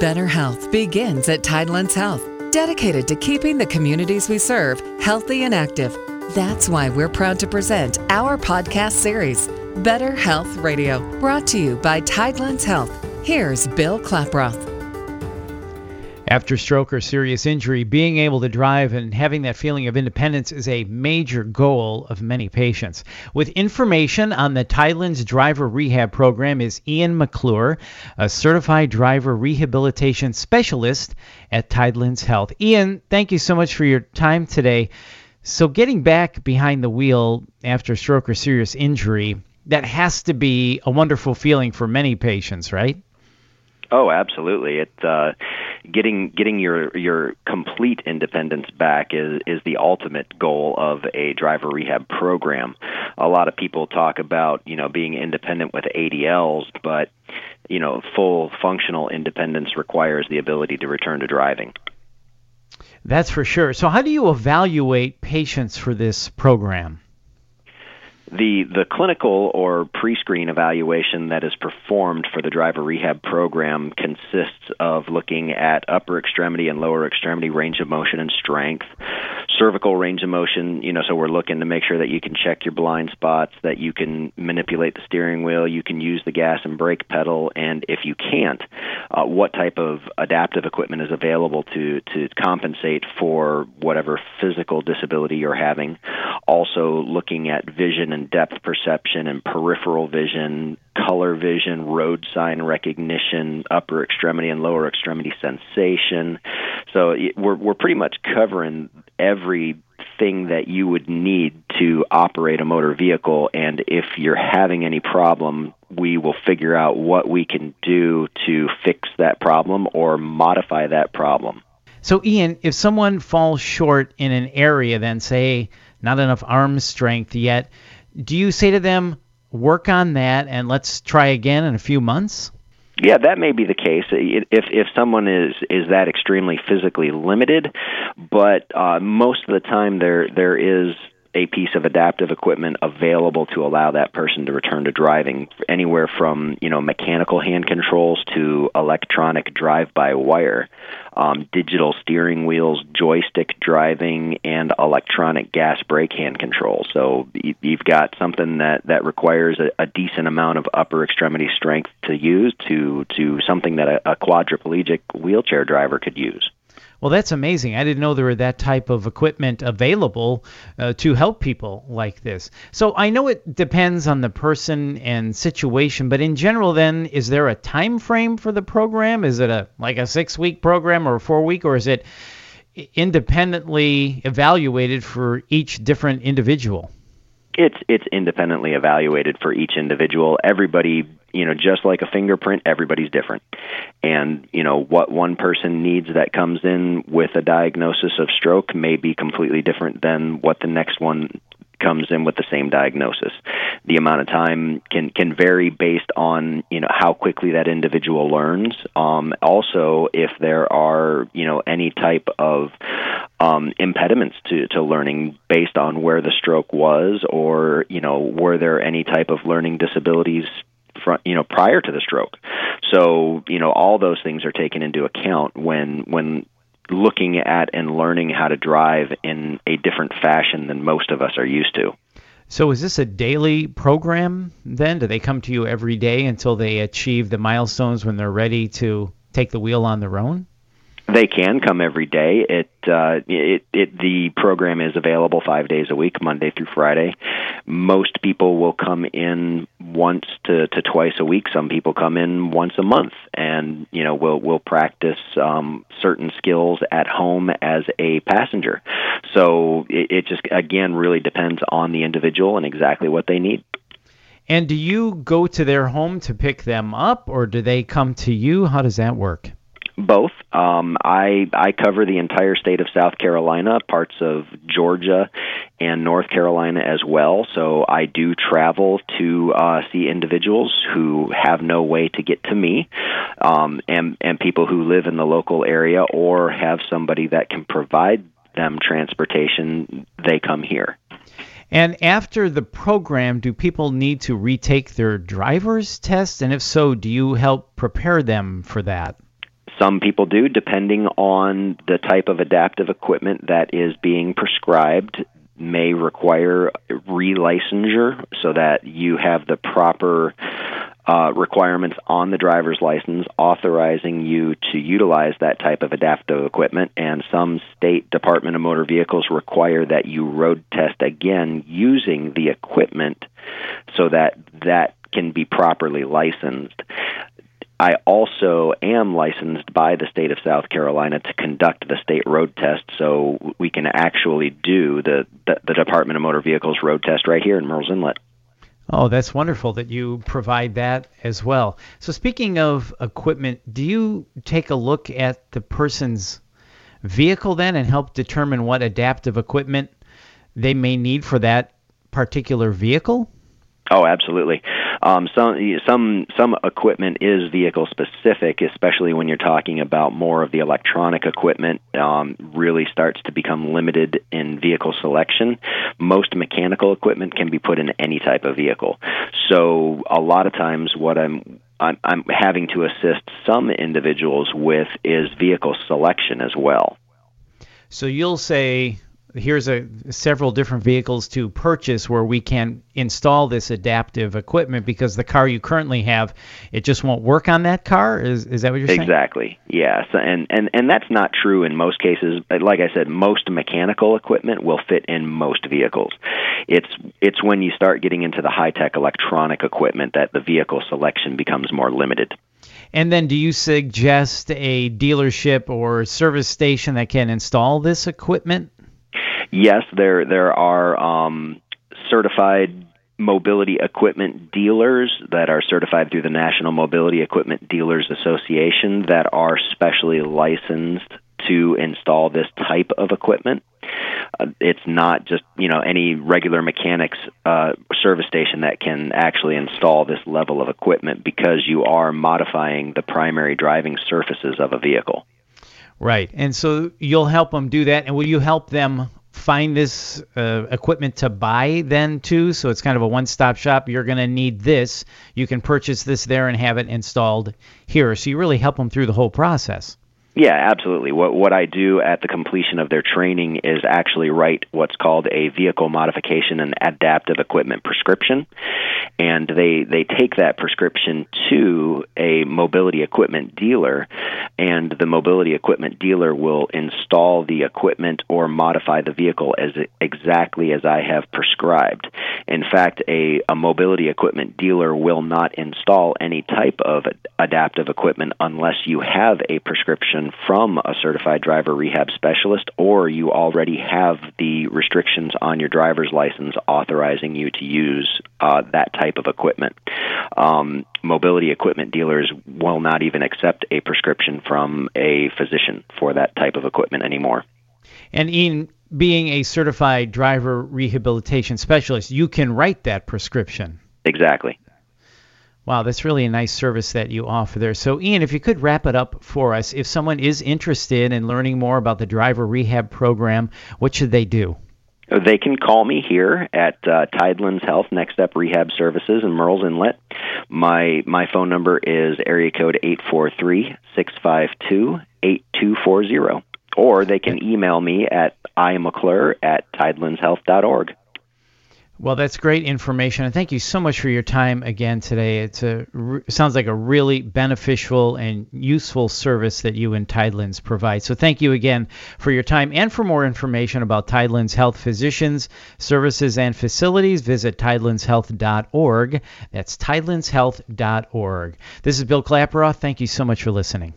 Better health begins at Tidelands Health, dedicated to keeping the communities we serve healthy and active. That's why we're proud to present our podcast series, Better Health Radio, brought to you by Tidelands Health. Here's Bill Klaproth. After stroke or serious injury, being able to drive and having that feeling of independence is a major goal of many patients. With information on the Tidelands Driver Rehab Program is Ian McClure, a certified driver rehabilitation specialist at Tidelands Health. Ian, thank you so much for your time today. So, getting back behind the wheel after stroke or serious injury, that has to be a wonderful feeling for many patients, right? Oh, absolutely. It uh, getting getting your your complete independence back is is the ultimate goal of a driver rehab program. A lot of people talk about you know being independent with ADLs, but you know full functional independence requires the ability to return to driving. That's for sure. So, how do you evaluate patients for this program? The, the clinical or pre screen evaluation that is performed for the driver rehab program consists of looking at upper extremity and lower extremity range of motion and strength, cervical range of motion, you know, so we're looking to make sure that you can check your blind spots, that you can manipulate the steering wheel, you can use the gas and brake pedal, and if you can't, uh, what type of adaptive equipment is available to, to compensate for whatever physical disability you're having. Also, looking at vision and depth perception and peripheral vision, color vision, road sign recognition, upper extremity and lower extremity sensation. So we're we're pretty much covering everything that you would need to operate a motor vehicle and if you're having any problem, we will figure out what we can do to fix that problem or modify that problem. So Ian, if someone falls short in an area then say not enough arm strength yet, do you say to them, work on that and let's try again in a few months? Yeah, that may be the case if if someone is is that extremely physically limited, but uh, most of the time there there is a piece of adaptive equipment available to allow that person to return to driving. Anywhere from you know mechanical hand controls to electronic drive by wire um, digital steering wheels joystick driving and electronic gas brake hand control so you've got something that that requires a, a decent amount of upper extremity strength to use to to something that a, a quadriplegic wheelchair driver could use well, that's amazing. I didn't know there were that type of equipment available uh, to help people like this. So I know it depends on the person and situation, but in general, then, is there a time frame for the program? Is it a like a six-week program or a four-week, or is it independently evaluated for each different individual? It's it's independently evaluated for each individual. Everybody you know just like a fingerprint everybody's different and you know what one person needs that comes in with a diagnosis of stroke may be completely different than what the next one comes in with the same diagnosis the amount of time can can vary based on you know how quickly that individual learns um, also if there are you know any type of um, impediments to, to learning based on where the stroke was or you know were there any type of learning disabilities front, you know, prior to the stroke. So, you know, all those things are taken into account when when looking at and learning how to drive in a different fashion than most of us are used to. So is this a daily program then? Do they come to you every day until they achieve the milestones when they're ready to take the wheel on their own? They can come every day. It, uh, it, it, the program is available five days a week, Monday through Friday. Most people will come in once to, to twice a week. Some people come in once a month, and you know we'll we'll practice um, certain skills at home as a passenger. So it, it just again really depends on the individual and exactly what they need. And do you go to their home to pick them up, or do they come to you? How does that work? Both. Um, I I cover the entire state of South Carolina, parts of Georgia, and North Carolina as well. So I do travel to uh, see individuals who have no way to get to me, um, and and people who live in the local area or have somebody that can provide them transportation. They come here. And after the program, do people need to retake their driver's test? And if so, do you help prepare them for that? Some people do, depending on the type of adaptive equipment that is being prescribed may require relicensure so that you have the proper uh, requirements on the driver's license authorizing you to utilize that type of adaptive equipment, and some state Department of Motor Vehicles require that you road test again using the equipment so that that can be properly licensed. I also am licensed by the state of South Carolina to conduct the state road test, so we can actually do the, the, the Department of Motor Vehicles road test right here in Murrells Inlet. Oh, that's wonderful that you provide that as well. So, speaking of equipment, do you take a look at the person's vehicle then and help determine what adaptive equipment they may need for that particular vehicle? Oh, absolutely. Um, some some some equipment is vehicle specific, especially when you're talking about more of the electronic equipment. Um, really starts to become limited in vehicle selection. Most mechanical equipment can be put in any type of vehicle. So a lot of times, what I'm I'm, I'm having to assist some individuals with is vehicle selection as well. So you'll say, here's a several different vehicles to purchase where we can install this adaptive equipment because the car you currently have it just won't work on that car? Is is that what you're saying? Exactly. Yes. And and and that's not true in most cases. Like i said most mechanical equipment will fit in most vehicles. It's it's when you start getting into the high tech electronic equipment that the vehicle selection becomes more limited. And then do you suggest a dealership or service station that can install this equipment yes, there there are um, certified mobility equipment dealers that are certified through the National Mobility Equipment Dealers Association that are specially licensed to install this type of equipment. Uh, it's not just you know any regular mechanics uh, service station that can actually install this level of equipment because you are modifying the primary driving surfaces of a vehicle. Right, and so you'll help them do that, and will you help them find this uh, equipment to buy then too. So it's kind of a one-stop shop. You're going to need this. You can purchase this there and have it installed here. So you really help them through the whole process. Yeah, absolutely. What what I do at the completion of their training is actually write what's called a vehicle modification and adaptive equipment prescription, and they they take that prescription to a mobility equipment dealer, and the mobility equipment dealer will install the equipment or modify the vehicle as exactly as I have prescribed. In fact, a, a mobility equipment dealer will not install any type of adaptive equipment unless you have a prescription from a certified driver rehab specialist, or you already have the restrictions on your driver's license authorizing you to use uh, that type of equipment. Um, mobility equipment dealers will not even accept a prescription from a physician for that type of equipment anymore. And Ian, being a certified driver rehabilitation specialist, you can write that prescription. Exactly. Wow, that's really a nice service that you offer there. So, Ian, if you could wrap it up for us, if someone is interested in learning more about the driver rehab program, what should they do? They can call me here at uh, Tidelands Health Next Step Rehab Services in Murrells Inlet. My my phone number is area code eight four three six five two eight two four zero, or they can email me at imcclure at tidelandshealth.org. Well, that's great information, and thank you so much for your time again today. It's a it sounds like a really beneficial and useful service that you and Tidelands provide. So, thank you again for your time, and for more information about Tidelands Health physicians, services, and facilities, visit tidelandshealth.org. That's tidelandshealth.org. This is Bill Klaproth. Thank you so much for listening.